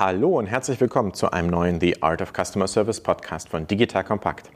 Hallo und herzlich willkommen zu einem neuen The Art of Customer Service Podcast von Digital Compact.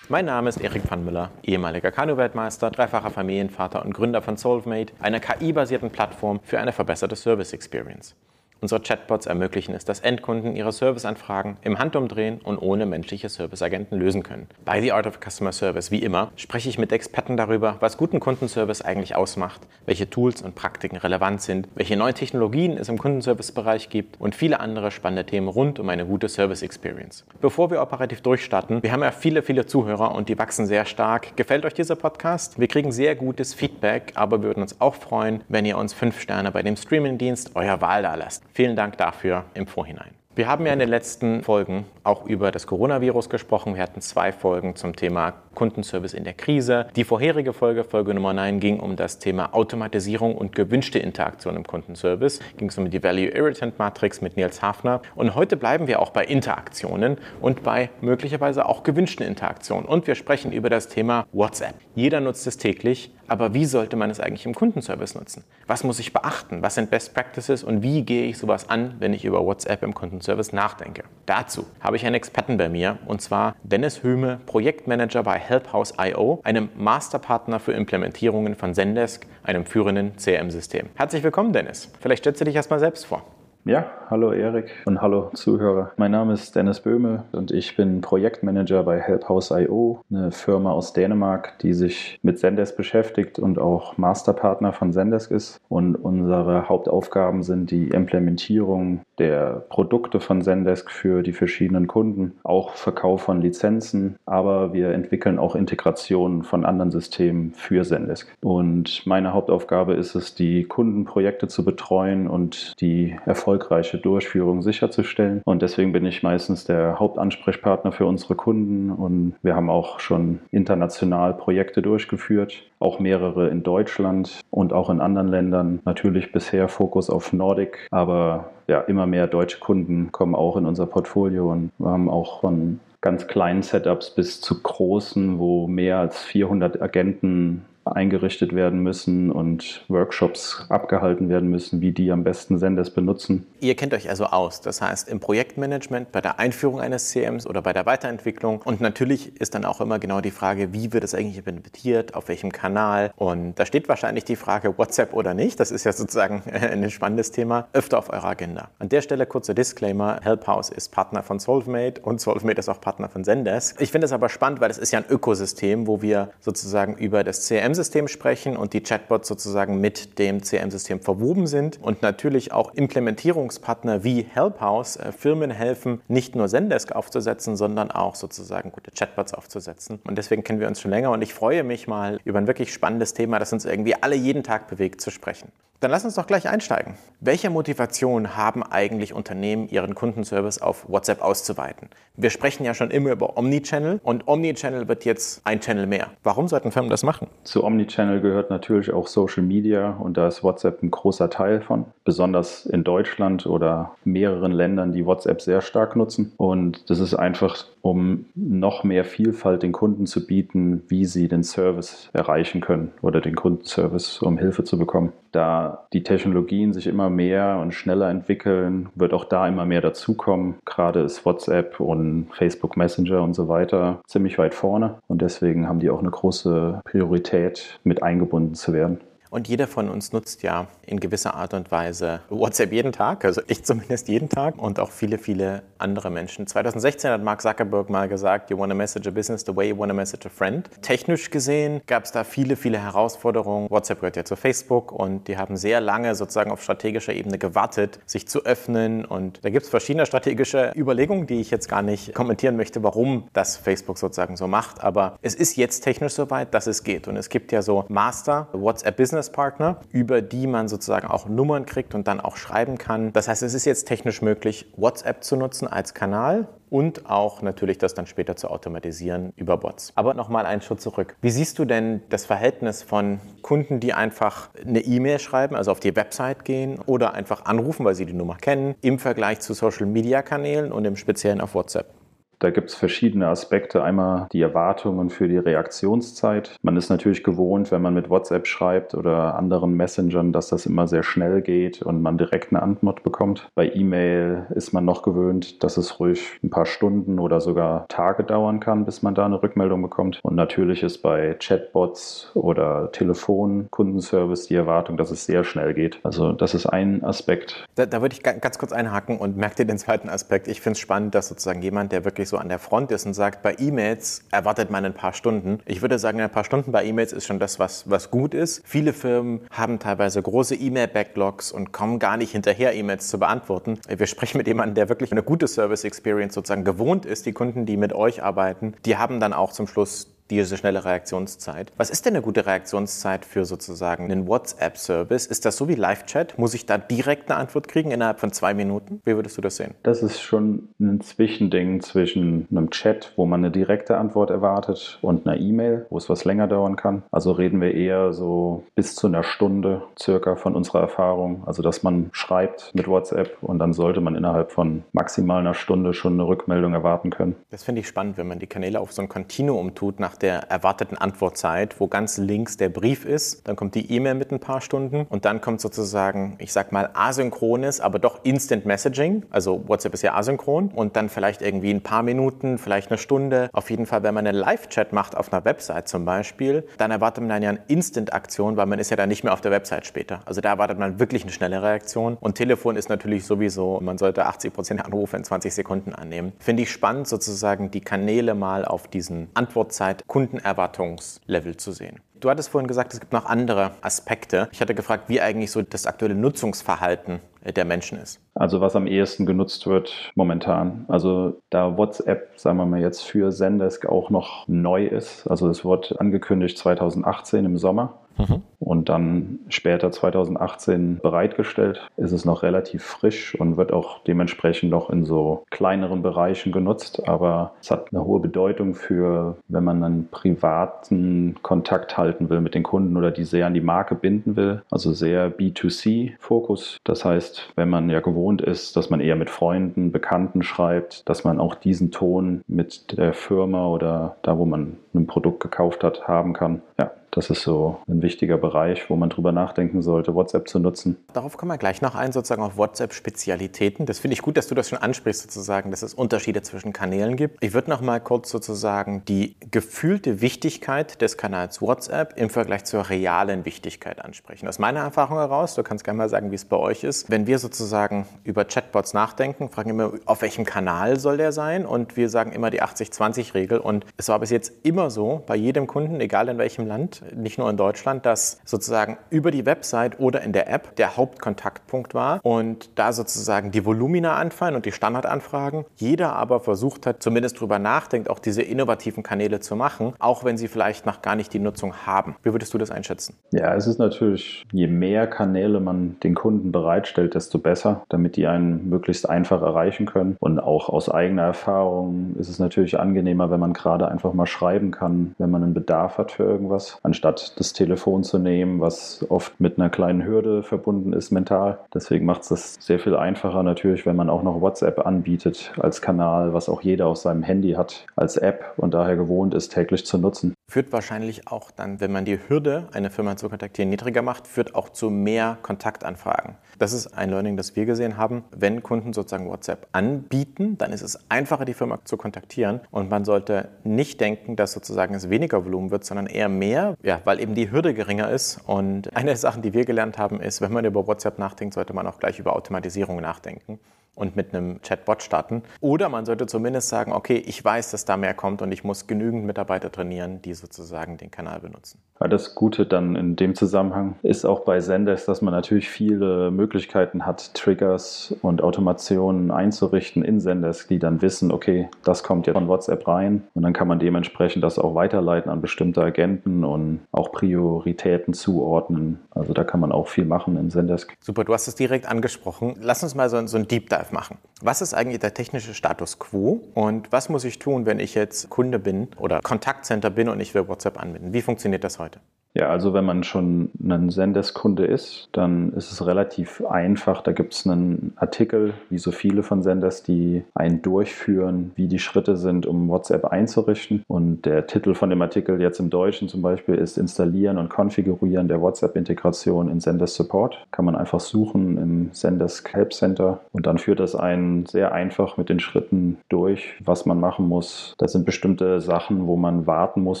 Mein Name ist Erik van Müller, ehemaliger Kanu-Weltmeister, dreifacher Familienvater und Gründer von Solvemate, einer KI-basierten Plattform für eine verbesserte Service Experience. Unsere Chatbots ermöglichen es, dass Endkunden ihre Serviceanfragen im Handumdrehen und ohne menschliche Serviceagenten lösen können. Bei The Art of Customer Service, wie immer, spreche ich mit Experten darüber, was guten Kundenservice eigentlich ausmacht, welche Tools und Praktiken relevant sind, welche neuen Technologien es im Kundenservice-Bereich gibt und viele andere spannende Themen rund um eine gute Service Experience. Bevor wir operativ durchstarten, wir haben ja viele, viele Zuhörer und die wachsen sehr stark. Gefällt euch dieser Podcast? Wir kriegen sehr gutes Feedback, aber wir würden uns auch freuen, wenn ihr uns fünf Sterne bei dem Streamingdienst eurer Wahl da lasst. Vielen Dank dafür im Vorhinein. Wir haben ja in den letzten Folgen auch über das Coronavirus gesprochen. Wir hatten zwei Folgen zum Thema Kundenservice in der Krise. Die vorherige Folge, Folge Nummer 9, ging um das Thema Automatisierung und gewünschte Interaktion im Kundenservice. Ging es um die Value Irritant Matrix mit Nils Hafner. Und heute bleiben wir auch bei Interaktionen und bei möglicherweise auch gewünschten Interaktionen. Und wir sprechen über das Thema WhatsApp. Jeder nutzt es täglich, aber wie sollte man es eigentlich im Kundenservice nutzen? Was muss ich beachten? Was sind Best Practices und wie gehe ich sowas an, wenn ich über WhatsApp im Kundenservice Service nachdenke. Dazu habe ich einen Experten bei mir und zwar Dennis Höhme, Projektmanager bei HelpHouse.io, einem Masterpartner für Implementierungen von Zendesk, einem führenden CRM-System. Herzlich willkommen, Dennis. Vielleicht stellst du dich erstmal selbst vor. Ja, hallo Erik und hallo Zuhörer. Mein Name ist Dennis Böhme und ich bin Projektmanager bei HelpHouse.io, eine Firma aus Dänemark, die sich mit Zendesk beschäftigt und auch Masterpartner von Zendesk ist. Und unsere Hauptaufgaben sind die Implementierung der Produkte von Zendesk für die verschiedenen Kunden, auch Verkauf von Lizenzen, aber wir entwickeln auch Integrationen von anderen Systemen für Zendesk. Und meine Hauptaufgabe ist es, die Kundenprojekte zu betreuen und die erfolgreiche Durchführung sicherzustellen. Und deswegen bin ich meistens der Hauptansprechpartner für unsere Kunden und wir haben auch schon international Projekte durchgeführt, auch mehrere in Deutschland und auch in anderen Ländern. Natürlich bisher Fokus auf Nordic, aber ja, immer mehr deutsche Kunden kommen auch in unser Portfolio und wir haben auch von ganz kleinen Setups bis zu großen, wo mehr als 400 Agenten eingerichtet werden müssen und Workshops abgehalten werden müssen, wie die am besten Senders benutzen. Ihr kennt euch also aus, das heißt im Projektmanagement, bei der Einführung eines CMs oder bei der Weiterentwicklung. Und natürlich ist dann auch immer genau die Frage, wie wird es eigentlich implementiert, auf welchem Kanal. Und da steht wahrscheinlich die Frage, WhatsApp oder nicht. Das ist ja sozusagen ein spannendes Thema, öfter auf eurer Agenda. An der Stelle kurzer Disclaimer, HelpHouse ist Partner von Solvemate und Solvemate ist auch Partner von Zendesk. Ich finde es aber spannend, weil es ist ja ein Ökosystem, wo wir sozusagen über das CM CRM-System sprechen und die Chatbots sozusagen mit dem CRM-System verwoben sind und natürlich auch Implementierungspartner wie Helphouse äh, Firmen helfen, nicht nur Zendesk aufzusetzen, sondern auch sozusagen gute Chatbots aufzusetzen. Und deswegen kennen wir uns schon länger und ich freue mich mal über ein wirklich spannendes Thema, das uns irgendwie alle jeden Tag bewegt, zu sprechen. Dann lass uns doch gleich einsteigen. Welche Motivation haben eigentlich Unternehmen, ihren Kundenservice auf WhatsApp auszuweiten? Wir sprechen ja schon immer über Omnichannel und Omnichannel wird jetzt ein Channel mehr. Warum sollten Firmen das machen? Zu Omnichannel gehört natürlich auch Social Media und da ist WhatsApp ein großer Teil von, besonders in Deutschland oder mehreren Ländern, die WhatsApp sehr stark nutzen. Und das ist einfach, um noch mehr Vielfalt den Kunden zu bieten, wie sie den Service erreichen können oder den Kundenservice, um Hilfe zu bekommen. Da die Technologien sich immer mehr und schneller entwickeln, wird auch da immer mehr dazukommen. Gerade ist WhatsApp und Facebook Messenger und so weiter ziemlich weit vorne und deswegen haben die auch eine große Priorität, mit eingebunden zu werden. Und jeder von uns nutzt ja in gewisser Art und Weise WhatsApp jeden Tag, also ich zumindest jeden Tag und auch viele, viele andere Menschen. 2016 hat Mark Zuckerberg mal gesagt, you want to message a business the way you want to message a friend. Technisch gesehen gab es da viele, viele Herausforderungen. WhatsApp gehört ja zu Facebook und die haben sehr lange sozusagen auf strategischer Ebene gewartet, sich zu öffnen. Und da gibt es verschiedene strategische Überlegungen, die ich jetzt gar nicht kommentieren möchte, warum das Facebook sozusagen so macht. Aber es ist jetzt technisch soweit, dass es geht. Und es gibt ja so Master WhatsApp Business Businesspartner, über die man sozusagen auch Nummern kriegt und dann auch schreiben kann. Das heißt, es ist jetzt technisch möglich, WhatsApp zu nutzen als Kanal und auch natürlich das dann später zu automatisieren über Bots. Aber nochmal einen Schritt zurück. Wie siehst du denn das Verhältnis von Kunden, die einfach eine E-Mail schreiben, also auf die Website gehen oder einfach anrufen, weil sie die Nummer kennen, im Vergleich zu Social-Media-Kanälen und im Speziellen auf WhatsApp? Da gibt es verschiedene Aspekte. Einmal die Erwartungen für die Reaktionszeit. Man ist natürlich gewohnt, wenn man mit WhatsApp schreibt oder anderen Messengern, dass das immer sehr schnell geht und man direkt eine Antwort bekommt. Bei E-Mail ist man noch gewöhnt, dass es ruhig ein paar Stunden oder sogar Tage dauern kann, bis man da eine Rückmeldung bekommt. Und natürlich ist bei Chatbots oder Telefon, Kundenservice die Erwartung, dass es sehr schnell geht. Also das ist ein Aspekt. Da, da würde ich ganz kurz einhaken und merke dir den zweiten Aspekt. Ich finde es spannend, dass sozusagen jemand, der wirklich so an der Front ist und sagt, bei E-Mails erwartet man ein paar Stunden. Ich würde sagen, ein paar Stunden bei E-Mails ist schon das, was, was gut ist. Viele Firmen haben teilweise große E-Mail-Backlogs und kommen gar nicht hinterher, E-Mails zu beantworten. Wir sprechen mit jemandem, der wirklich eine gute Service-Experience sozusagen gewohnt ist. Die Kunden, die mit euch arbeiten, die haben dann auch zum Schluss diese schnelle Reaktionszeit. Was ist denn eine gute Reaktionszeit für sozusagen einen WhatsApp-Service? Ist das so wie Live-Chat? Muss ich da direkt eine Antwort kriegen innerhalb von zwei Minuten? Wie würdest du das sehen? Das ist schon ein Zwischending zwischen einem Chat, wo man eine direkte Antwort erwartet, und einer E-Mail, wo es was länger dauern kann. Also reden wir eher so bis zu einer Stunde circa von unserer Erfahrung. Also dass man schreibt mit WhatsApp und dann sollte man innerhalb von maximal einer Stunde schon eine Rückmeldung erwarten können. Das finde ich spannend, wenn man die Kanäle auf so ein Kontinuum tut nach der erwarteten Antwortzeit, wo ganz links der Brief ist, dann kommt die E-Mail mit ein paar Stunden und dann kommt sozusagen, ich sag mal, asynchrones, aber doch Instant Messaging. Also WhatsApp ist ja asynchron und dann vielleicht irgendwie ein paar Minuten, vielleicht eine Stunde. Auf jeden Fall, wenn man einen Live-Chat macht auf einer Website zum Beispiel, dann erwartet man ja eine Instant-Aktion, weil man ist ja dann nicht mehr auf der Website später. Also da erwartet man wirklich eine schnelle Reaktion. Und Telefon ist natürlich sowieso, man sollte 80 Prozent der Anrufe in 20 Sekunden annehmen. Finde ich spannend, sozusagen die Kanäle mal auf diesen Antwortzeit Kundenerwartungslevel zu sehen. Du hattest vorhin gesagt, es gibt noch andere Aspekte. Ich hatte gefragt, wie eigentlich so das aktuelle Nutzungsverhalten der Menschen ist. Also was am ehesten genutzt wird momentan. Also da WhatsApp, sagen wir mal jetzt für Zendesk auch noch neu ist. Also es wird angekündigt 2018 im Sommer mhm. und dann später 2018 bereitgestellt. Ist es noch relativ frisch und wird auch dementsprechend noch in so kleineren Bereichen genutzt. Aber es hat eine hohe Bedeutung für, wenn man einen privaten Kontakt halten will mit den Kunden oder die sehr an die Marke binden will. Also sehr B2C-Fokus. Das heißt, wenn man ja gewohnt ist, dass man eher mit Freunden, Bekannten schreibt, dass man auch diesen Ton mit der Firma oder da, wo man ein Produkt gekauft hat, haben kann. Ja, das ist so ein wichtiger Bereich, wo man drüber nachdenken sollte, WhatsApp zu nutzen. Darauf kommen wir gleich noch ein, sozusagen auf WhatsApp-Spezialitäten. Das finde ich gut, dass du das schon ansprichst, sozusagen, dass es Unterschiede zwischen Kanälen gibt. Ich würde noch mal kurz sozusagen die gefühlte Wichtigkeit des Kanals WhatsApp im Vergleich zur realen Wichtigkeit ansprechen. Aus meiner Erfahrung heraus, du kannst gerne mal sagen, wie es bei euch ist, wenn wir sozusagen über Chatbots nachdenken, fragen immer, auf welchem Kanal soll der sein? Und wir sagen immer die 80-20-Regel. Und es war bis jetzt immer so, bei jedem Kunden, egal in welchem Land, nicht nur in Deutschland, dass sozusagen über die Website oder in der App der Hauptkontaktpunkt war und da sozusagen die Volumina anfallen und die Standardanfragen. Jeder aber versucht hat, zumindest drüber nachdenkt, auch diese innovativen Kanäle zu machen, auch wenn sie vielleicht noch gar nicht die Nutzung haben. Wie würdest du das einschätzen? Ja, es ist natürlich, je mehr Kanäle man den Kunden bereitstellt, desto besser, damit die einen möglichst einfach erreichen können. Und auch aus eigener Erfahrung ist es natürlich angenehmer, wenn man gerade einfach mal schreiben kann, wenn man einen Bedarf hat für irgendwas, anstatt das Telefon zu nehmen, was oft mit einer kleinen Hürde verbunden ist mental. Deswegen macht es das sehr viel einfacher natürlich, wenn man auch noch WhatsApp anbietet als Kanal, was auch jeder auf seinem Handy hat als App und daher gewohnt ist, täglich zu nutzen. Führt wahrscheinlich auch dann, wenn man die Hürde, eine Firma zu kontaktieren, niedriger macht, führt auch zu mehr Kontaktanfragen. Das ist ein Learning, das wir gesehen haben. Wenn Kunden sozusagen WhatsApp anbieten, dann ist es einfacher, die Firma zu kontaktieren. Und man sollte nicht denken, dass sozusagen es weniger Volumen wird, sondern eher mehr, ja, weil eben die Hürde geringer ist. Und eine der Sachen, die wir gelernt haben, ist, wenn man über WhatsApp nachdenkt, sollte man auch gleich über Automatisierung nachdenken und mit einem Chatbot starten. Oder man sollte zumindest sagen, okay, ich weiß, dass da mehr kommt und ich muss genügend Mitarbeiter trainieren, die sozusagen den Kanal benutzen. Ja, das Gute dann in dem Zusammenhang ist auch bei Zendesk, dass man natürlich viele Möglichkeiten hat, Triggers und Automationen einzurichten in Zendesk, die dann wissen, okay, das kommt ja von WhatsApp rein und dann kann man dementsprechend das auch weiterleiten an bestimmte Agenten und auch Prioritäten zuordnen. Also da kann man auch viel machen in Zendesk. Super, du hast es direkt angesprochen. Lass uns mal so, so ein Deep Dive Dive machen. Was ist eigentlich der technische Status quo und was muss ich tun, wenn ich jetzt Kunde bin oder Kontaktcenter bin und ich will WhatsApp anbinden? Wie funktioniert das heute? Ja, also wenn man schon ein Sendes-Kunde ist, dann ist es relativ einfach. Da gibt es einen Artikel, wie so viele von Senders, die einen durchführen, wie die Schritte sind, um WhatsApp einzurichten. Und der Titel von dem Artikel jetzt im Deutschen zum Beispiel ist Installieren und Konfigurieren der WhatsApp-Integration in Senders Support. Kann man einfach suchen im Senders Help Center und dann führt das einen sehr einfach mit den Schritten durch, was man machen muss. Da sind bestimmte Sachen, wo man warten muss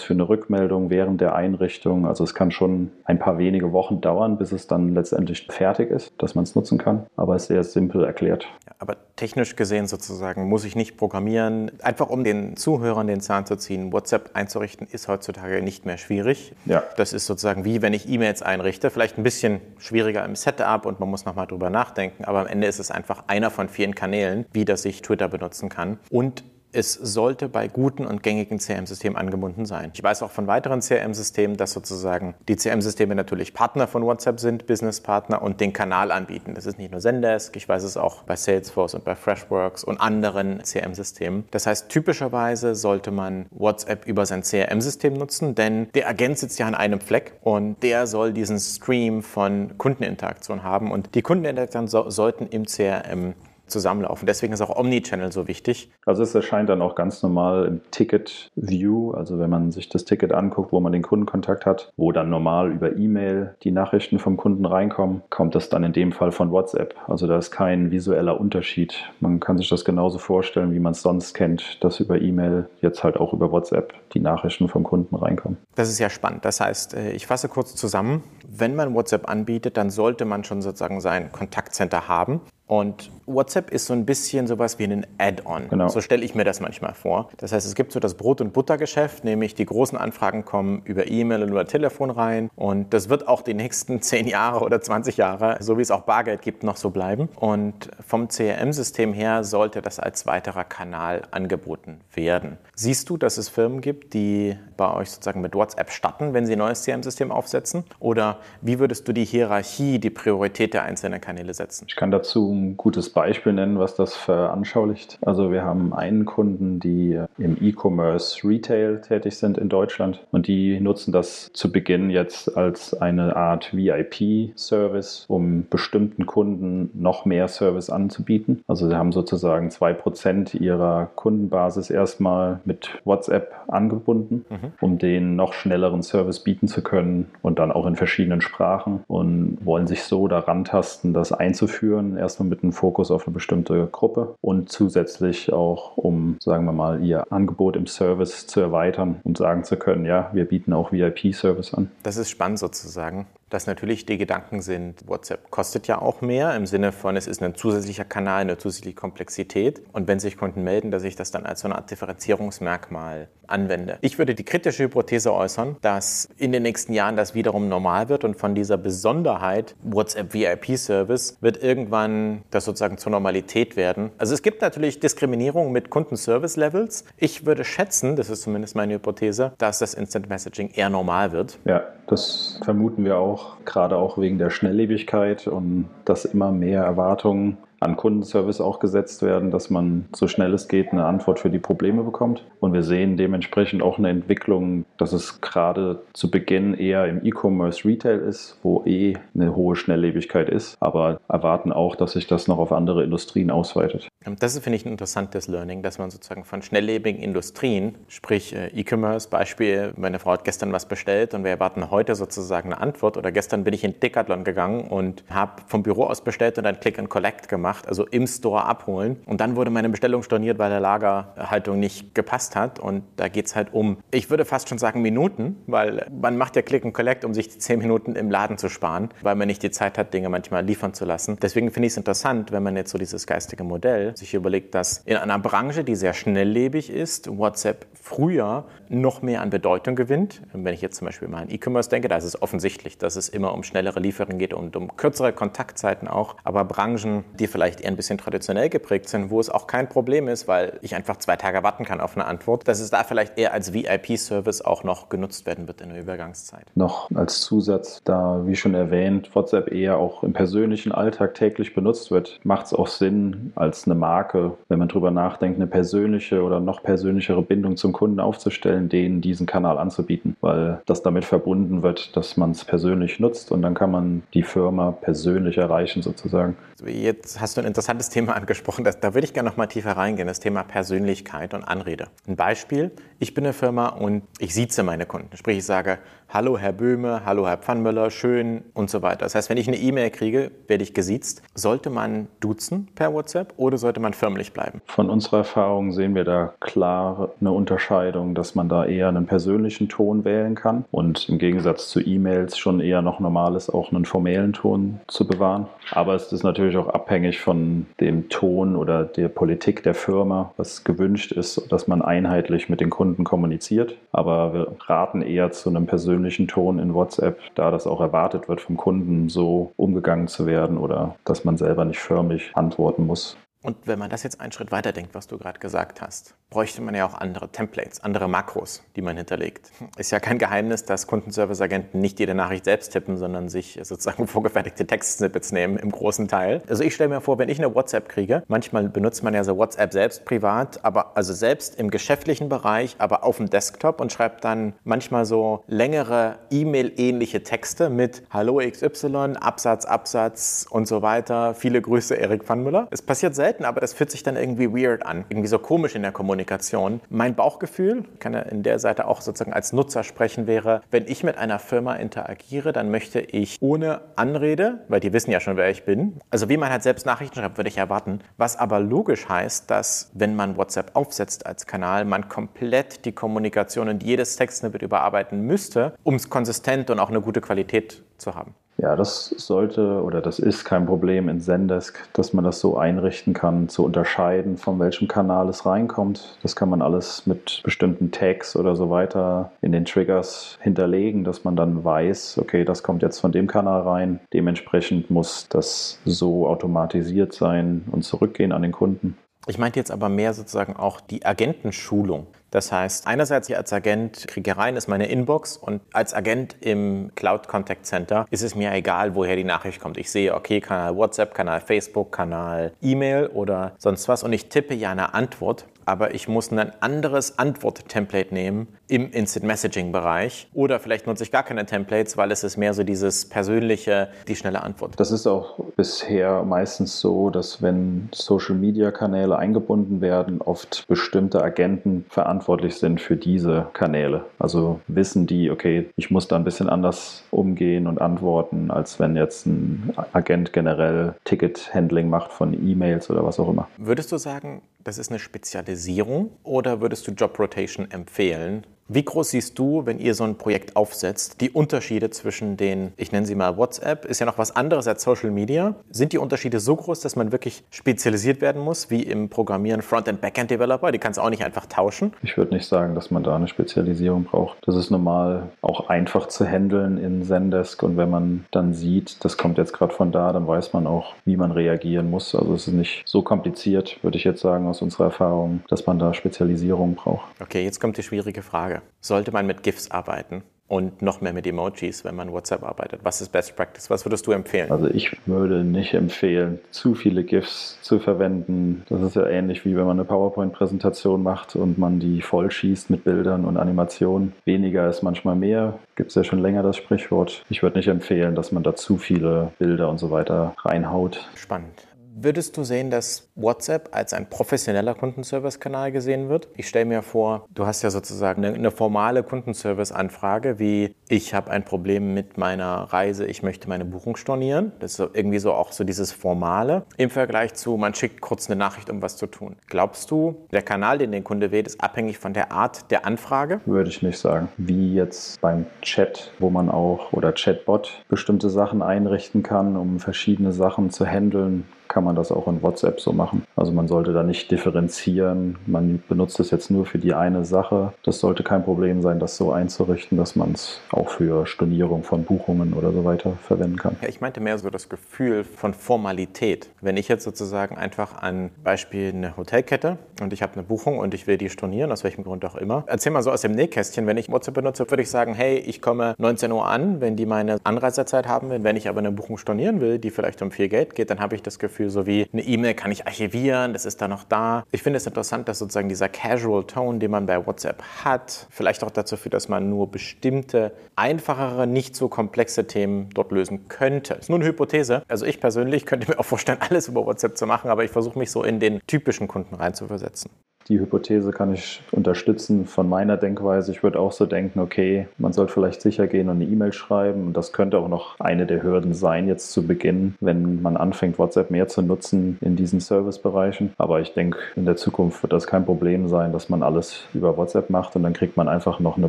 für eine Rückmeldung während der Einrichtung. Also es kann schon ein paar wenige Wochen dauern, bis es dann letztendlich fertig ist, dass man es nutzen kann. Aber es ist sehr simpel erklärt. Ja, aber technisch gesehen sozusagen muss ich nicht programmieren. Einfach um den Zuhörern den Zahn zu ziehen, WhatsApp einzurichten ist heutzutage nicht mehr schwierig. Ja. Das ist sozusagen wie wenn ich E-Mails einrichte. Vielleicht ein bisschen schwieriger im Setup und man muss nochmal drüber nachdenken. Aber am Ende ist es einfach einer von vielen Kanälen, wie das ich Twitter benutzen kann. Und es sollte bei guten und gängigen CRM-Systemen angebunden sein. Ich weiß auch von weiteren CRM-Systemen, dass sozusagen die CRM-Systeme natürlich Partner von WhatsApp sind, Business-Partner und den Kanal anbieten. Das ist nicht nur Zendesk, ich weiß es auch bei Salesforce und bei Freshworks und anderen CRM-Systemen. Das heißt, typischerweise sollte man WhatsApp über sein CRM-System nutzen, denn der Agent sitzt ja an einem Fleck und der soll diesen Stream von Kundeninteraktion haben und die Kundeninteraktion so, sollten im CRM zusammenlaufen. Deswegen ist auch Omnichannel so wichtig. Also es erscheint dann auch ganz normal im Ticket View, also wenn man sich das Ticket anguckt, wo man den Kundenkontakt hat, wo dann normal über E-Mail die Nachrichten vom Kunden reinkommen, kommt das dann in dem Fall von WhatsApp. Also da ist kein visueller Unterschied. Man kann sich das genauso vorstellen, wie man es sonst kennt, dass über E-Mail jetzt halt auch über WhatsApp die Nachrichten vom Kunden reinkommen. Das ist ja spannend. Das heißt, äh, ich fasse kurz zusammen. Wenn man WhatsApp anbietet, dann sollte man schon sozusagen sein Kontaktcenter haben. Und WhatsApp ist so ein bisschen sowas wie ein Add-on. Genau. So stelle ich mir das manchmal vor. Das heißt, es gibt so das Brot- und Buttergeschäft, nämlich die großen Anfragen kommen über E-Mail über Telefon rein. Und das wird auch die nächsten 10 Jahre oder 20 Jahre, so wie es auch Bargeld gibt, noch so bleiben. Und vom CRM-System her sollte das als weiterer Kanal angeboten werden. Siehst du, dass es Firmen gibt, die bei euch sozusagen mit WhatsApp starten, wenn sie ein neues CRM-System aufsetzen? Oder wie würdest du die Hierarchie, die Priorität der einzelnen Kanäle setzen? Ich kann dazu ein gutes Beispiel nennen, was das veranschaulicht. Also wir haben einen Kunden, die im E-Commerce Retail tätig sind in Deutschland und die nutzen das zu Beginn jetzt als eine Art VIP-Service, um bestimmten Kunden noch mehr Service anzubieten. Also sie haben sozusagen zwei Prozent ihrer Kundenbasis erstmal mit WhatsApp angebunden, mhm. um den noch schnelleren Service bieten zu können und dann auch in verschiedenen Sprachen und wollen sich so daran tasten, das einzuführen, erstmal mit einem Fokus auf eine bestimmte Gruppe und zusätzlich auch, um, sagen wir mal, ihr Angebot im Service zu erweitern und sagen zu können, ja, wir bieten auch VIP-Service an. Das ist spannend sozusagen dass natürlich die Gedanken sind, WhatsApp kostet ja auch mehr im Sinne von, es ist ein zusätzlicher Kanal, eine zusätzliche Komplexität. Und wenn sich Kunden melden, dass ich das dann als so eine Art Differenzierungsmerkmal anwende. Ich würde die kritische Hypothese äußern, dass in den nächsten Jahren das wiederum normal wird und von dieser Besonderheit WhatsApp VIP Service wird irgendwann das sozusagen zur Normalität werden. Also es gibt natürlich Diskriminierung mit Kundenservice Levels. Ich würde schätzen, das ist zumindest meine Hypothese, dass das Instant Messaging eher normal wird. Ja, das vermuten wir auch, gerade auch wegen der Schnelllebigkeit und dass immer mehr Erwartungen an Kundenservice auch gesetzt werden, dass man so schnell es geht eine Antwort für die Probleme bekommt. Und wir sehen dementsprechend auch eine Entwicklung, dass es gerade zu Beginn eher im E-Commerce Retail ist, wo eh eine hohe Schnelllebigkeit ist, aber erwarten auch, dass sich das noch auf andere Industrien ausweitet. Das ist, finde ich, ein interessantes Learning, dass man sozusagen von schnelllebigen Industrien, sprich äh, E-Commerce, Beispiel, meine Frau hat gestern was bestellt und wir erwarten heute sozusagen eine Antwort oder gestern bin ich in Decathlon gegangen und habe vom Büro aus bestellt und dann Click and Collect gemacht gemacht, also im Store abholen. Und dann wurde meine Bestellung storniert, weil der Lagerhaltung nicht gepasst hat. Und da geht es halt um, ich würde fast schon sagen Minuten, weil man macht ja Click and Collect, um sich die zehn Minuten im Laden zu sparen, weil man nicht die Zeit hat, Dinge manchmal liefern zu lassen. Deswegen finde ich es interessant, wenn man jetzt so dieses geistige Modell sich überlegt, dass in einer Branche, die sehr schnelllebig ist, WhatsApp früher noch mehr an Bedeutung gewinnt. Wenn ich jetzt zum Beispiel mal an E-Commerce denke, da ist es offensichtlich, dass es immer um schnellere Lieferungen geht und um kürzere Kontaktzeiten auch. Aber Branchen, die vielleicht eher ein bisschen traditionell geprägt sind, wo es auch kein Problem ist, weil ich einfach zwei Tage warten kann auf eine Antwort, dass es da vielleicht eher als VIP-Service auch noch genutzt werden wird in der Übergangszeit. Noch als Zusatz, da wie schon erwähnt, WhatsApp eher auch im persönlichen Alltag täglich benutzt wird, macht es auch Sinn, als eine Marke, wenn man drüber nachdenkt, eine persönliche oder noch persönlichere Bindung zum Kunden aufzustellen, denen diesen Kanal anzubieten, weil das damit verbunden wird, dass man es persönlich nutzt und dann kann man die Firma persönlich erreichen sozusagen. Jetzt hast du ein interessantes Thema angesprochen, das, da würde ich gerne noch mal tiefer reingehen, das Thema Persönlichkeit und Anrede. Ein Beispiel, ich bin eine Firma und ich sieze meine Kunden, sprich ich sage, hallo Herr Böhme, hallo Herr Pfannmüller, schön und so weiter. Das heißt, wenn ich eine E-Mail kriege, werde ich gesiezt. Sollte man duzen per WhatsApp oder sollte man förmlich bleiben? Von unserer Erfahrung sehen wir da klar eine Unterscheidung, dass man da eher einen persönlichen Ton wählen kann und im Gegensatz zu E-Mails schon eher noch normal ist, auch einen formellen Ton zu bewahren. Aber es ist natürlich auch abhängig von dem Ton oder der Politik der Firma, was gewünscht ist, dass man einheitlich mit den Kunden kommuniziert. Aber wir raten eher zu einem persönlichen persönlichen Ton in WhatsApp, da das auch erwartet wird vom Kunden, so umgegangen zu werden oder dass man selber nicht förmlich antworten muss. Und wenn man das jetzt einen Schritt weiter denkt, was du gerade gesagt hast, bräuchte man ja auch andere Templates, andere Makros, die man hinterlegt. Ist ja kein Geheimnis, dass Kundenservice-Agenten nicht jede Nachricht selbst tippen, sondern sich sozusagen vorgefertigte Textsnippets nehmen im großen Teil. Also ich stelle mir vor, wenn ich eine WhatsApp kriege, manchmal benutzt man ja so WhatsApp selbst privat, aber also selbst im geschäftlichen Bereich, aber auf dem Desktop und schreibt dann manchmal so längere E-Mail-ähnliche Texte mit Hallo XY, Absatz, Absatz und so weiter. Viele Grüße, Erik Pfannmüller. Es passiert selbst selten, aber das fühlt sich dann irgendwie weird an, irgendwie so komisch in der Kommunikation. Mein Bauchgefühl, kann ja in der Seite auch sozusagen als Nutzer sprechen, wäre, wenn ich mit einer Firma interagiere, dann möchte ich ohne Anrede, weil die wissen ja schon, wer ich bin, also wie man halt selbst Nachrichten schreibt, würde ich erwarten, was aber logisch heißt, dass wenn man WhatsApp aufsetzt als Kanal, man komplett die Kommunikation und jedes Textsnippet überarbeiten müsste, um es konsistent und auch eine gute Qualität zu haben. Ja, das sollte oder das ist kein Problem in Zendesk, dass man das so einrichten kann, zu unterscheiden, von welchem Kanal es reinkommt. Das kann man alles mit bestimmten Tags oder so weiter in den Triggers hinterlegen, dass man dann weiß, okay, das kommt jetzt von dem Kanal rein. Dementsprechend muss das so automatisiert sein und zurückgehen an den Kunden. Ich meinte jetzt aber mehr sozusagen auch die Agentenschulung. Das heißt, einerseits als Agent kriege rein, ist meine Inbox und als Agent im Cloud Contact Center ist es mir egal, woher die Nachricht kommt. Ich sehe, okay, Kanal WhatsApp, Kanal Facebook, Kanal E-Mail oder sonst was und ich tippe ja eine Antwort aber ich muss ein anderes Antwort-Template nehmen im Instant Messaging-Bereich. Oder vielleicht nutze ich gar keine Templates, weil es ist mehr so dieses persönliche, die schnelle Antwort. Das ist auch bisher meistens so, dass wenn Social-Media-Kanäle eingebunden werden, oft bestimmte Agenten verantwortlich sind für diese Kanäle. Also wissen die, okay, ich muss da ein bisschen anders umgehen und antworten, als wenn jetzt ein Agent generell Ticket-Handling macht von E-Mails oder was auch immer. Würdest du sagen, das ist eine Spezialisierung oder würdest du Job Rotation empfehlen? Wie groß siehst du, wenn ihr so ein Projekt aufsetzt, die Unterschiede zwischen den, ich nenne sie mal WhatsApp, ist ja noch was anderes als Social Media. Sind die Unterschiede so groß, dass man wirklich spezialisiert werden muss, wie im Programmieren Frontend, Backend Developer? Die kannst du auch nicht einfach tauschen. Ich würde nicht sagen, dass man da eine Spezialisierung braucht. Das ist normal auch einfach zu handeln in Zendesk und wenn man dann sieht, das kommt jetzt gerade von da, dann weiß man auch, wie man reagieren muss. Also es ist nicht so kompliziert, würde ich jetzt sagen, aus unserer Erfahrung, dass man da Spezialisierung braucht. Okay, jetzt kommt die schwierige Frage. Sollte man mit GIFs arbeiten? und noch mehr mit Emojis, wenn man WhatsApp arbeitet? Was ist Best Practice? Was würdest du empfehlen? Also ich würde nicht empfehlen, zu viele GIFs zu verwenden. Das ist ja ähnlich wie wenn man eine PowerPoint-Präsentation macht und man die vollschießt mit Bildern und Animationen. Weniger ist manchmal mehr. Gibt es ja schon länger das Sprichwort. Ich würde nicht empfehlen, dass man da zu viele Bilder und so weiter reinhaut. Spannend. Würdest du sehen, dass WhatsApp als ein professioneller Kundenservice-Kanal gesehen wird? Ich stelle mir vor, du hast ja sozusagen eine, eine formale Kundenservice-Anfrage, wie ich habe ein Problem mit meiner Reise, ich möchte meine Buchung stornieren. Das ist irgendwie so auch so dieses Formale im Vergleich zu, man schickt kurz eine Nachricht, um was zu tun. Glaubst du, der Kanal, den der Kunde wählt, ist abhängig von der Art der Anfrage? Würde ich nicht sagen. Wie jetzt beim Chat, wo man auch oder Chatbot bestimmte Sachen einrichten kann, um verschiedene Sachen zu handeln kann man das auch in WhatsApp so machen. Also man sollte da nicht differenzieren. Man benutzt es jetzt nur für die eine Sache. Das sollte kein Problem sein, das so einzurichten, dass man es auch für Stornierung von Buchungen oder so weiter verwenden kann. Ja, ich meinte mehr so das Gefühl von Formalität. Wenn ich jetzt sozusagen einfach an Beispiel eine Hotelkette und ich habe eine Buchung und ich will die stornieren, aus welchem Grund auch immer. Erzähl mal so aus dem Nähkästchen, wenn ich WhatsApp benutze, würde ich sagen, hey, ich komme 19 Uhr an, wenn die meine Anreisezeit haben will. Wenn ich aber eine Buchung stornieren will, die vielleicht um viel Geld geht, dann habe ich das Gefühl, so wie eine E-Mail kann ich archivieren, das ist da noch da. Ich finde es interessant, dass sozusagen dieser Casual Tone, den man bei WhatsApp hat, vielleicht auch dazu führt, dass man nur bestimmte einfachere, nicht so komplexe Themen dort lösen könnte. Das ist nur eine Hypothese. Also ich persönlich könnte mir auch vorstellen, alles über WhatsApp zu machen, aber ich versuche mich so in den typischen Kunden reinzuversetzen. Die Hypothese kann ich unterstützen von meiner Denkweise. Ich würde auch so denken, okay, man sollte vielleicht sicher gehen und eine E-Mail schreiben. Und das könnte auch noch eine der Hürden sein, jetzt zu Beginn, wenn man anfängt, WhatsApp mehr zu nutzen in diesen Servicebereichen. Aber ich denke, in der Zukunft wird das kein Problem sein, dass man alles über WhatsApp macht und dann kriegt man einfach noch eine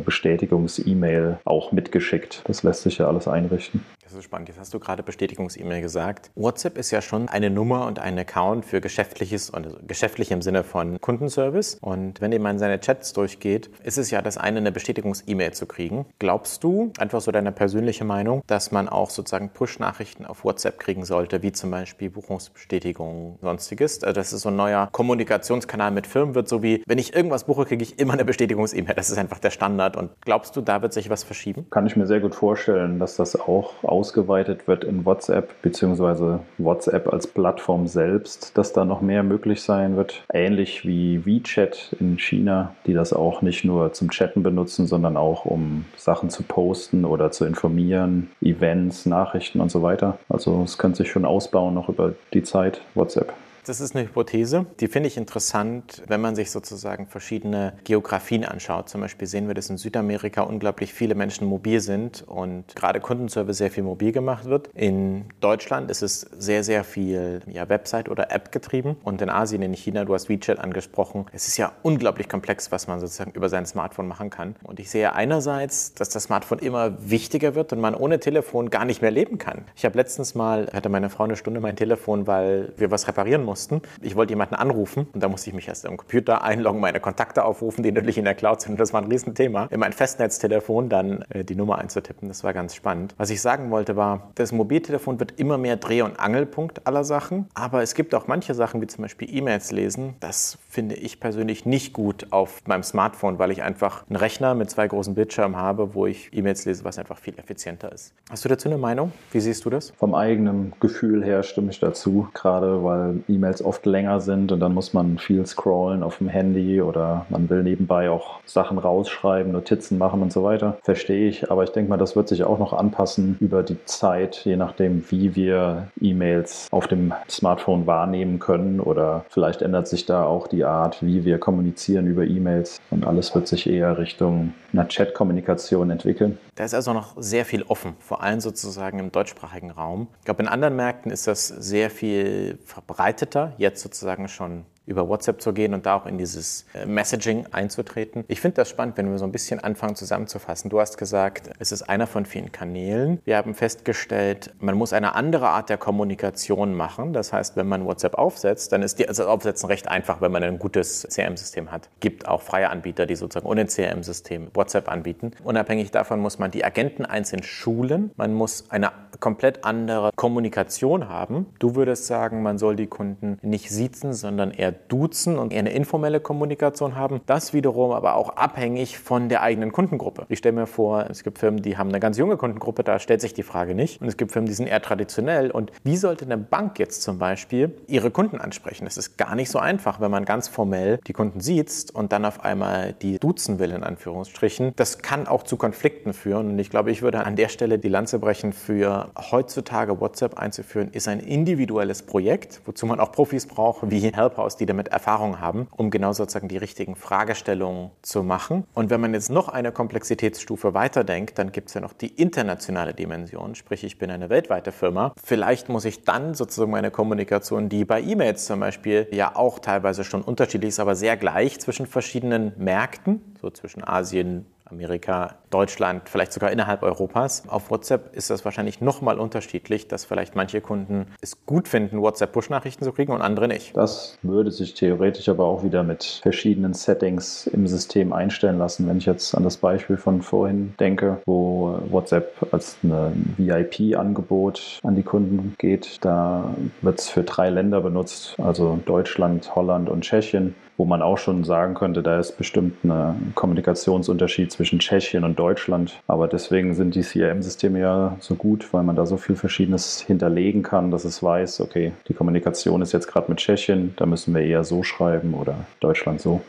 Bestätigungs-E-Mail auch mitgeschickt. Das lässt sich ja alles einrichten. Das ist spannend. Jetzt hast du gerade Bestätigungs-E-Mail gesagt. WhatsApp ist ja schon eine Nummer und ein Account für geschäftliches und also geschäftlich im Sinne von Kundenservice. Und wenn jemand seine Chats durchgeht, ist es ja das eine, eine Bestätigungs-E-Mail zu kriegen. Glaubst du, einfach so deine persönliche Meinung, dass man auch sozusagen Push-Nachrichten auf WhatsApp kriegen sollte, wie zum Beispiel Buchungsbestätigungen, sonstiges? Also das ist so ein neuer Kommunikationskanal mit Firmen wird, so wie, wenn ich irgendwas buche, kriege ich immer eine Bestätigungs-E-Mail. Das ist einfach der Standard. Und glaubst du, da wird sich was verschieben? Kann ich mir sehr gut vorstellen, dass das auch aus ausgeweitet wird in WhatsApp, beziehungsweise WhatsApp als Plattform selbst, dass da noch mehr möglich sein wird. Ähnlich wie WeChat in China, die das auch nicht nur zum Chatten benutzen, sondern auch um Sachen zu posten oder zu informieren, Events, Nachrichten und so weiter. Also es könnte sich schon ausbauen noch über die Zeit WhatsApp. Das ist eine Hypothese, die finde ich interessant, wenn man sich sozusagen verschiedene Geografien anschaut. Zum Beispiel sehen wir, dass in Südamerika unglaublich viele Menschen mobil sind und gerade Kundenservice sehr viel mobil gemacht wird. In Deutschland ist es sehr, sehr viel ja, Website oder App getrieben und in Asien, in China, du hast WeChat angesprochen. Es ist ja unglaublich komplex, was man sozusagen über sein Smartphone machen kann. Und ich sehe einerseits, dass das Smartphone immer wichtiger wird und man ohne Telefon gar nicht mehr leben kann. Ich habe letztens mal, hatte meine Frau eine Stunde mein Telefon, weil wir was reparieren mussten mussten. Ich wollte jemanden anrufen und da musste ich mich erst am Computer einloggen, meine Kontakte aufrufen, die natürlich in der Cloud sind. Das war ein Riesenthema. In mein Festnetztelefon dann äh, die Nummer einzutippen, das war ganz spannend. Was ich sagen wollte war, das Mobiltelefon wird immer mehr Dreh- und Angelpunkt aller Sachen. Aber es gibt auch manche Sachen, wie zum Beispiel E-Mails lesen. Das finde ich persönlich nicht gut auf meinem Smartphone, weil ich einfach einen Rechner mit zwei großen Bildschirmen habe, wo ich E-Mails lese, was einfach viel effizienter ist. Hast du dazu eine Meinung? Wie siehst du das? Vom eigenen Gefühl her stimme ich dazu, gerade weil E-Mails oft länger sind und dann muss man viel scrollen auf dem Handy oder man will nebenbei auch Sachen rausschreiben, Notizen machen und so weiter. Verstehe ich, aber ich denke mal, das wird sich auch noch anpassen über die Zeit, je nachdem, wie wir E-Mails auf dem Smartphone wahrnehmen können oder vielleicht ändert sich da auch die Art, wie wir kommunizieren über E-Mails und alles wird sich eher Richtung einer Chat-Kommunikation entwickeln. Da ist also noch sehr viel offen, vor allem sozusagen im deutschsprachigen Raum. Ich glaube, in anderen Märkten ist das sehr viel verbreiteter, jetzt sozusagen schon über WhatsApp zu gehen und da auch in dieses äh, Messaging einzutreten. Ich finde das spannend, wenn wir so ein bisschen anfangen zusammenzufassen. Du hast gesagt, es ist einer von vielen Kanälen. Wir haben festgestellt, man muss eine andere Art der Kommunikation machen. Das heißt, wenn man WhatsApp aufsetzt, dann ist die, also Aufsetzen recht einfach, wenn man ein gutes CRM-System hat. Gibt auch freie Anbieter, die sozusagen ohne CRM-System WhatsApp anbieten. Unabhängig davon muss man die Agenten einzeln schulen. Man muss eine komplett andere Kommunikation haben. Du würdest sagen, man soll die Kunden nicht siezen, sondern eher duzen und eher eine informelle Kommunikation haben. Das wiederum aber auch abhängig von der eigenen Kundengruppe. Ich stelle mir vor, es gibt Firmen, die haben eine ganz junge Kundengruppe, da stellt sich die Frage nicht. Und es gibt Firmen, die sind eher traditionell. Und wie sollte eine Bank jetzt zum Beispiel ihre Kunden ansprechen? Das ist gar nicht so einfach, wenn man ganz formell die Kunden sieht und dann auf einmal die duzen will, in Anführungsstrichen. Das kann auch zu Konflikten führen. Und ich glaube, ich würde an der Stelle die Lanze brechen für heutzutage WhatsApp einzuführen, ist ein individuelles Projekt, wozu man auch Profis braucht, wie Helphouse, die damit Erfahrung haben, um genau sozusagen die richtigen Fragestellungen zu machen. Und wenn man jetzt noch eine Komplexitätsstufe weiterdenkt, dann gibt es ja noch die internationale Dimension, sprich ich bin eine weltweite Firma. Vielleicht muss ich dann sozusagen meine Kommunikation, die bei E-Mails zum Beispiel ja auch teilweise schon unterschiedlich ist, aber sehr gleich zwischen verschiedenen Märkten, so zwischen Asien, Amerika, Deutschland, vielleicht sogar innerhalb Europas. Auf WhatsApp ist das wahrscheinlich nochmal unterschiedlich, dass vielleicht manche Kunden es gut finden, WhatsApp-Push-Nachrichten zu kriegen und andere nicht. Das würde sich theoretisch aber auch wieder mit verschiedenen Settings im System einstellen lassen. Wenn ich jetzt an das Beispiel von vorhin denke, wo WhatsApp als ein VIP-Angebot an die Kunden geht, da wird es für drei Länder benutzt, also Deutschland, Holland und Tschechien wo man auch schon sagen könnte, da ist bestimmt ein Kommunikationsunterschied zwischen Tschechien und Deutschland. Aber deswegen sind die CRM-Systeme ja so gut, weil man da so viel Verschiedenes hinterlegen kann, dass es weiß, okay, die Kommunikation ist jetzt gerade mit Tschechien, da müssen wir eher so schreiben oder Deutschland so.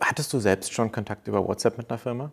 Hattest du selbst schon Kontakt über WhatsApp mit einer Firma?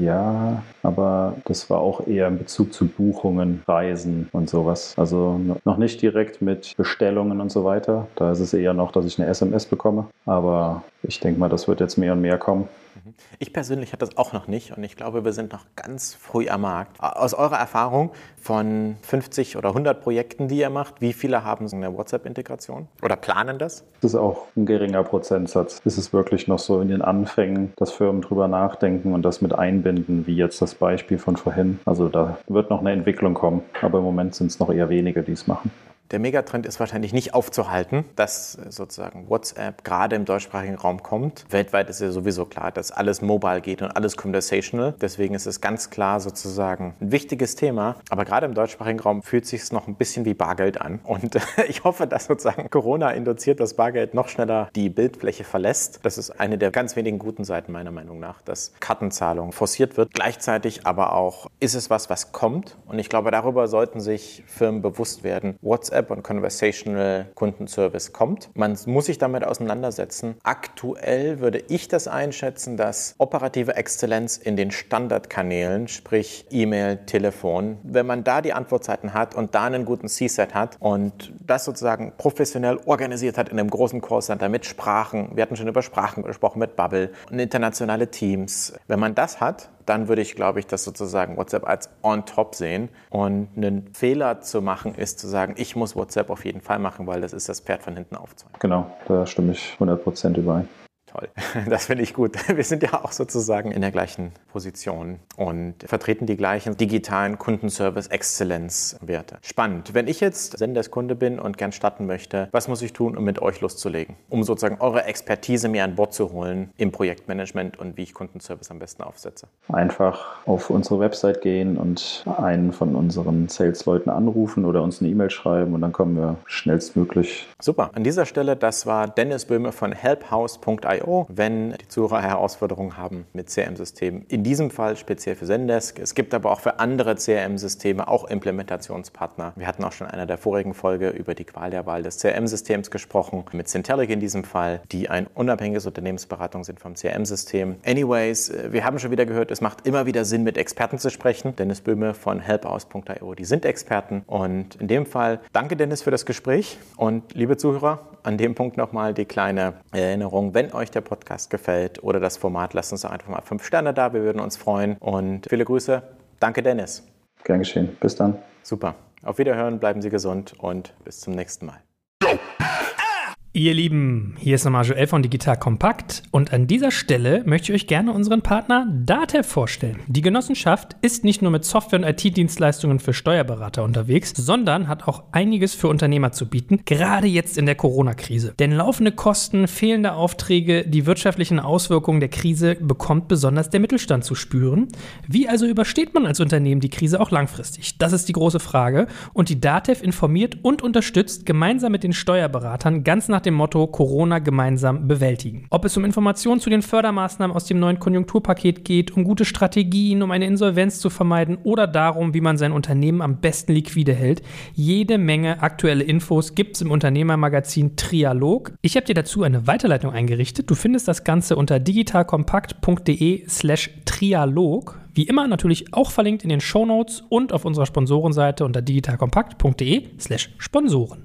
Ja, aber das war auch eher in Bezug zu Buchungen, Reisen und sowas. Also noch nicht direkt mit Bestellungen und so weiter. Da ist es eher noch, dass ich eine SMS bekomme. Aber ich denke mal, das wird jetzt mehr und mehr kommen. Mhm. Ich persönlich hatte das auch noch nicht und ich glaube, wir sind noch ganz früh am Markt. Aus eurer Erfahrung von 50 oder 100 Projekten, die ihr macht, wie viele haben so eine WhatsApp-Integration oder planen das? Das ist auch ein geringer Prozentsatz. Es ist wirklich noch so in den Anfängen, dass Firmen drüber nachdenken und das mit einbinden, wie jetzt das Beispiel von vorhin. Also da wird noch eine Entwicklung kommen, aber im Moment sind es noch eher wenige, die es machen. Der Megatrend ist wahrscheinlich nicht aufzuhalten, dass sozusagen WhatsApp gerade im deutschsprachigen Raum kommt. Weltweit ist ja sowieso klar, dass alles mobile geht und alles conversational. Deswegen ist es ganz klar sozusagen ein wichtiges Thema. Aber gerade im deutschsprachigen Raum fühlt sich es noch ein bisschen wie Bargeld an. Und ich hoffe, dass sozusagen Corona induziert, dass Bargeld noch schneller die Bildfläche verlässt. Das ist eine der ganz wenigen guten Seiten meiner Meinung nach, dass Kartenzahlung forciert wird. Gleichzeitig aber auch ist es was, was kommt. Und ich glaube, darüber sollten sich Firmen bewusst werden. WhatsApp WhatsApp und Conversational Kundenservice kommt. Man muss sich damit auseinandersetzen. Aktuell würde ich das einschätzen, dass operative Exzellenz in den Standardkanälen, sprich E-Mail, Telefon, wenn man da die Antwortzeiten hat und da einen guten C-Set hat und das sozusagen professionell organisiert hat in einem großen Callcenter mit Sprachen, wir hatten schon über Sprachen gesprochen mit Bubble und internationale Teams. Wenn man das hat, dann würde ich, glaube ich, das sozusagen WhatsApp als on top sehen. Und einen Fehler zu machen ist zu sagen, ich muss WhatsApp auf jeden Fall machen, weil das ist das Pferd von hinten aufzäumen. Genau, da stimme ich 100% überein. Toll, das finde ich gut. Wir sind ja auch sozusagen in der gleichen Position und vertreten die gleichen digitalen Kundenservice-Exzellenz-Werte. Spannend. Wenn ich jetzt Senderskunde bin und gern starten möchte, was muss ich tun, um mit euch loszulegen? Um sozusagen eure Expertise mir an Bord zu holen im Projektmanagement und wie ich Kundenservice am besten aufsetze? Einfach auf unsere Website gehen und einen von unseren Sales-Leuten anrufen oder uns eine E-Mail schreiben und dann kommen wir schnellstmöglich. Super. An dieser Stelle, das war Dennis Böhme von helphouse.io CIO, wenn die Zuhörer Herausforderungen haben mit CRM-Systemen. In diesem Fall speziell für Zendesk. Es gibt aber auch für andere CRM-Systeme auch Implementationspartner. Wir hatten auch schon in einer der vorigen Folge über die Qual der Wahl des CRM-Systems gesprochen, mit Centelic in diesem Fall, die ein unabhängiges Unternehmensberatung sind vom CRM-System. Anyways, äh, wir haben schon wieder gehört, es macht immer wieder Sinn, mit Experten zu sprechen. Dennis Böhme von helpaus.io, die sind Experten. Und in dem Fall danke Dennis für das Gespräch und liebe Zuhörer, an dem Punkt nochmal die kleine Erinnerung. Wenn euch der Podcast gefällt oder das Format, lasst uns einfach mal fünf Sterne da. Wir würden uns freuen. Und viele Grüße. Danke, Dennis. Gern geschehen. Bis dann. Super. Auf Wiederhören, bleiben Sie gesund und bis zum nächsten Mal. Ihr Lieben, hier ist nochmal Joel von Digital Kompakt und an dieser Stelle möchte ich euch gerne unseren Partner Datev vorstellen. Die Genossenschaft ist nicht nur mit Software- und IT-Dienstleistungen für Steuerberater unterwegs, sondern hat auch einiges für Unternehmer zu bieten, gerade jetzt in der Corona-Krise. Denn laufende Kosten, fehlende Aufträge, die wirtschaftlichen Auswirkungen der Krise bekommt besonders der Mittelstand zu spüren. Wie also übersteht man als Unternehmen die Krise auch langfristig? Das ist die große Frage und die Datev informiert und unterstützt gemeinsam mit den Steuerberatern ganz nach nach dem Motto Corona gemeinsam bewältigen. Ob es um Informationen zu den Fördermaßnahmen aus dem neuen Konjunkturpaket geht, um gute Strategien, um eine Insolvenz zu vermeiden oder darum, wie man sein Unternehmen am besten liquide hält. Jede Menge aktuelle Infos gibt es im Unternehmermagazin Trialog. Ich habe dir dazu eine Weiterleitung eingerichtet. Du findest das Ganze unter digitalkompakt.de slash Trialog. Wie immer natürlich auch verlinkt in den Show Notes und auf unserer Sponsorenseite unter digitalkompakt.de slash Sponsoren.